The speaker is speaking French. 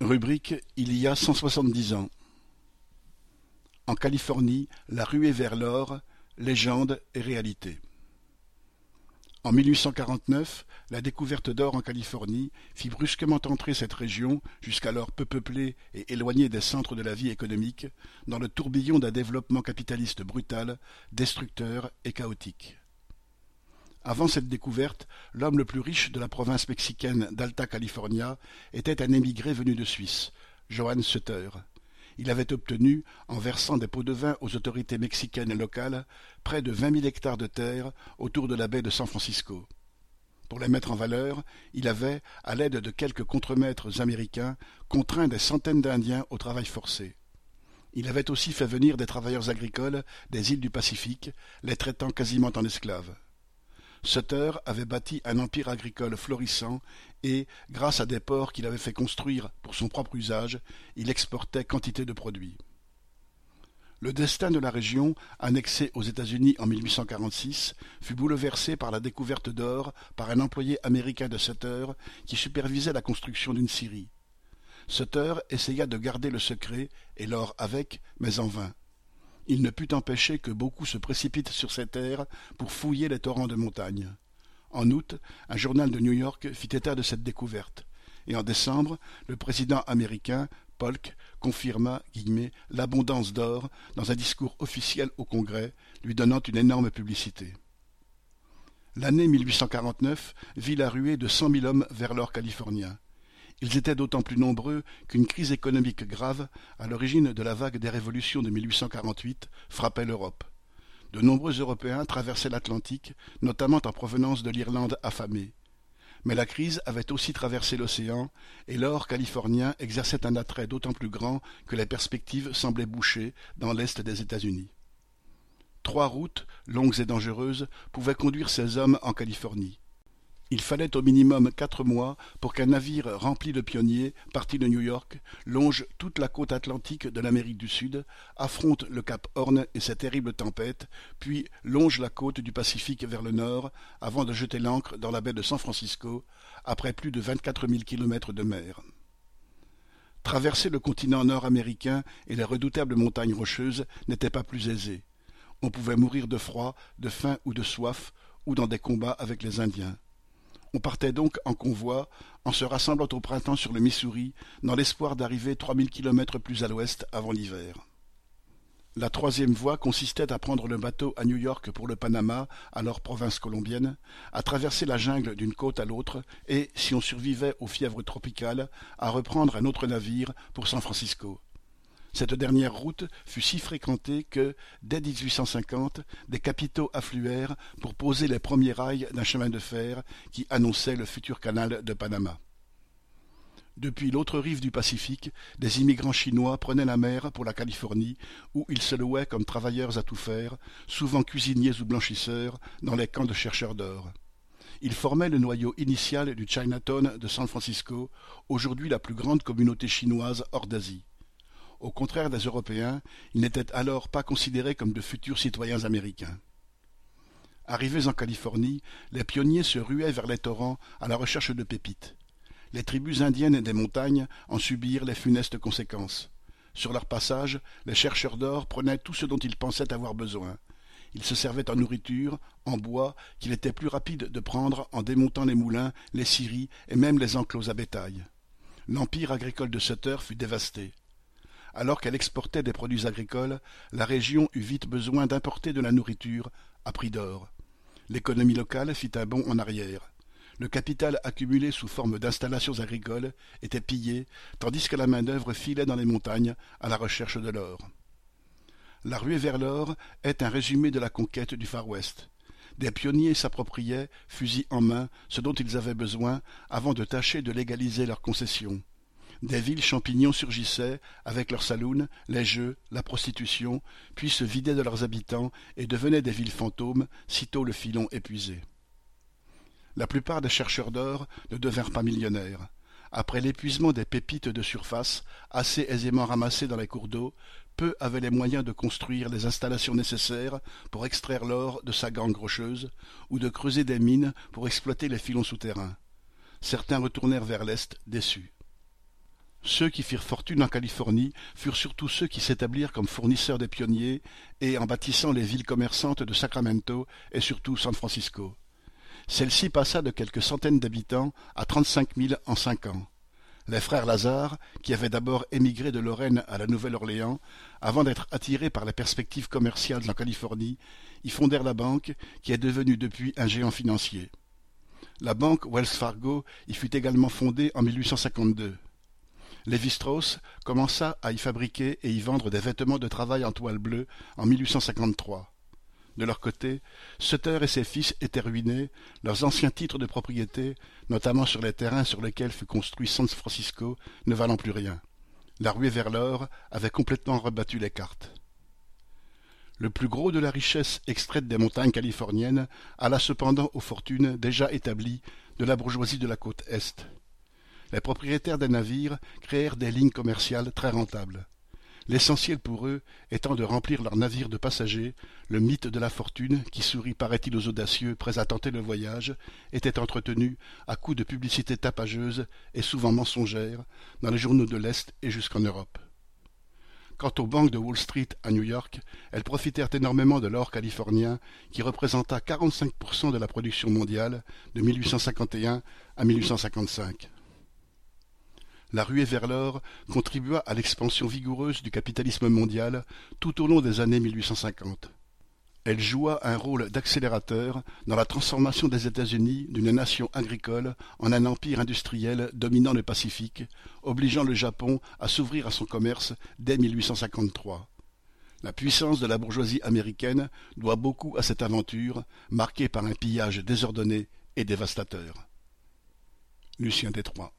Rubrique Il y a cent soixante-dix ans. En Californie, la ruée vers l'or, légende et réalité. En 1849, la découverte d'or en Californie fit brusquement entrer cette région, jusqu'alors peu peuplée et éloignée des centres de la vie économique, dans le tourbillon d'un développement capitaliste brutal, destructeur et chaotique. Avant cette découverte, l'homme le plus riche de la province mexicaine d'Alta California était un émigré venu de Suisse, Johann Sutter. Il avait obtenu, en versant des pots de vin aux autorités mexicaines locales, près de vingt mille hectares de terre autour de la baie de San Francisco. Pour les mettre en valeur, il avait, à l'aide de quelques contremaîtres américains, contraint des centaines d'Indiens au travail forcé. Il avait aussi fait venir des travailleurs agricoles des îles du Pacifique, les traitant quasiment en esclaves. Sutter avait bâti un empire agricole florissant et, grâce à des ports qu'il avait fait construire pour son propre usage, il exportait quantité de produits. Le destin de la région, annexée aux États-Unis en 1846, fut bouleversé par la découverte d'or par un employé américain de Sutter qui supervisait la construction d'une scierie. Sutter essaya de garder le secret et l'or avec, mais en vain il ne put empêcher que beaucoup se précipitent sur ces terres pour fouiller les torrents de montagne. En août, un journal de New York fit état de cette découverte, et en décembre, le président américain, Polk, confirma l'abondance d'or dans un discours officiel au Congrès, lui donnant une énorme publicité. L'année 1849 vit la ruée de cent mille hommes vers l'or californien. Ils étaient d'autant plus nombreux qu'une crise économique grave, à l'origine de la vague des révolutions de 1848, frappait l'Europe. De nombreux Européens traversaient l'Atlantique, notamment en provenance de l'Irlande affamée. Mais la crise avait aussi traversé l'océan, et l'or californien exerçait un attrait d'autant plus grand que les perspectives semblaient bouchées dans l'est des États-Unis. Trois routes, longues et dangereuses, pouvaient conduire ces hommes en Californie. Il fallait au minimum quatre mois pour qu'un navire rempli de pionniers, parti de New York, longe toute la côte atlantique de l'Amérique du Sud, affronte le cap Horn et sa terrible tempête, puis longe la côte du Pacifique vers le nord, avant de jeter l'ancre dans la baie de San Francisco, après plus de vingt-quatre mille kilomètres de mer. Traverser le continent nord-américain et les redoutables montagnes rocheuses n'était pas plus aisé. On pouvait mourir de froid, de faim ou de soif, ou dans des combats avec les Indiens. On partait donc en convoi, en se rassemblant au printemps sur le Missouri, dans l'espoir d'arriver trois mille kilomètres plus à l'ouest avant l'hiver. La troisième voie consistait à prendre le bateau à New York pour le Panama, alors province colombienne, à traverser la jungle d'une côte à l'autre et, si on survivait aux fièvres tropicales, à reprendre un autre navire pour San Francisco. Cette dernière route fut si fréquentée que, dès 1850, des capitaux affluèrent pour poser les premiers rails d'un chemin de fer qui annonçait le futur canal de Panama. Depuis l'autre rive du Pacifique, des immigrants chinois prenaient la mer pour la Californie, où ils se louaient comme travailleurs à tout faire, souvent cuisiniers ou blanchisseurs, dans les camps de chercheurs d'or. Ils formaient le noyau initial du Chinatown de San Francisco, aujourd'hui la plus grande communauté chinoise hors d'Asie. Au contraire des Européens, ils n'étaient alors pas considérés comme de futurs citoyens américains. Arrivés en Californie, les pionniers se ruaient vers les torrents à la recherche de pépites. Les tribus indiennes des montagnes en subirent les funestes conséquences. Sur leur passage, les chercheurs d'or prenaient tout ce dont ils pensaient avoir besoin. Ils se servaient en nourriture, en bois, qu'il était plus rapide de prendre en démontant les moulins, les scieries et même les enclos à bétail. L'empire agricole de Sutter fut dévasté. Alors qu'elle exportait des produits agricoles, la région eut vite besoin d'importer de la nourriture à prix d'or. L'économie locale fit un bond en arrière. Le capital accumulé sous forme d'installations agricoles était pillé, tandis que la main-d'œuvre filait dans les montagnes à la recherche de l'or. La ruée vers l'or est un résumé de la conquête du Far West. Des pionniers s'appropriaient, fusil en main, ce dont ils avaient besoin avant de tâcher de légaliser leurs concessions. Des villes champignons surgissaient, avec leurs saloons, les jeux, la prostitution, puis se vidaient de leurs habitants et devenaient des villes fantômes, sitôt le filon épuisé. La plupart des chercheurs d'or ne devinrent pas millionnaires. Après l'épuisement des pépites de surface, assez aisément ramassées dans les cours d'eau, peu avaient les moyens de construire les installations nécessaires pour extraire l'or de sa gangue rocheuse, ou de creuser des mines pour exploiter les filons souterrains. Certains retournèrent vers l'Est déçus. Ceux qui firent fortune en Californie furent surtout ceux qui s'établirent comme fournisseurs des pionniers et en bâtissant les villes commerçantes de Sacramento et surtout San Francisco. Celle-ci passa de quelques centaines d'habitants à trente-cinq mille en cinq ans. Les frères Lazare, qui avaient d'abord émigré de Lorraine à la Nouvelle-Orléans, avant d'être attirés par les perspectives commerciales en Californie, y fondèrent la banque, qui est devenue depuis un géant financier. La banque Wells Fargo y fut également fondée en 1852. Lévi-Strauss commença à y fabriquer et y vendre des vêtements de travail en toile bleue en 1853. De leur côté, Sutter et ses fils étaient ruinés, leurs anciens titres de propriété, notamment sur les terrains sur lesquels fut construit San Francisco, ne valant plus rien. La ruée vers l'or avait complètement rebattu les cartes. Le plus gros de la richesse extraite des montagnes californiennes alla cependant aux fortunes déjà établies de la bourgeoisie de la côte Est. Les propriétaires des navires créèrent des lignes commerciales très rentables l'essentiel pour eux étant de remplir leurs navires de passagers, le mythe de la fortune, qui sourit paraît-il aux audacieux prêts à tenter le voyage, était entretenu à coups de publicité tapageuse et souvent mensongère dans les journaux de l'Est et jusqu'en Europe. Quant aux banques de Wall Street à New York, elles profitèrent énormément de l'or californien qui représenta 45% de la production mondiale de 1851 à 1855 la ruée vers l'or contribua à l'expansion vigoureuse du capitalisme mondial tout au long des années 1850. Elle joua un rôle d'accélérateur dans la transformation des États-Unis d'une nation agricole en un empire industriel dominant le Pacifique, obligeant le Japon à s'ouvrir à son commerce dès 1853. La puissance de la bourgeoisie américaine doit beaucoup à cette aventure, marquée par un pillage désordonné et dévastateur. Lucien Détroit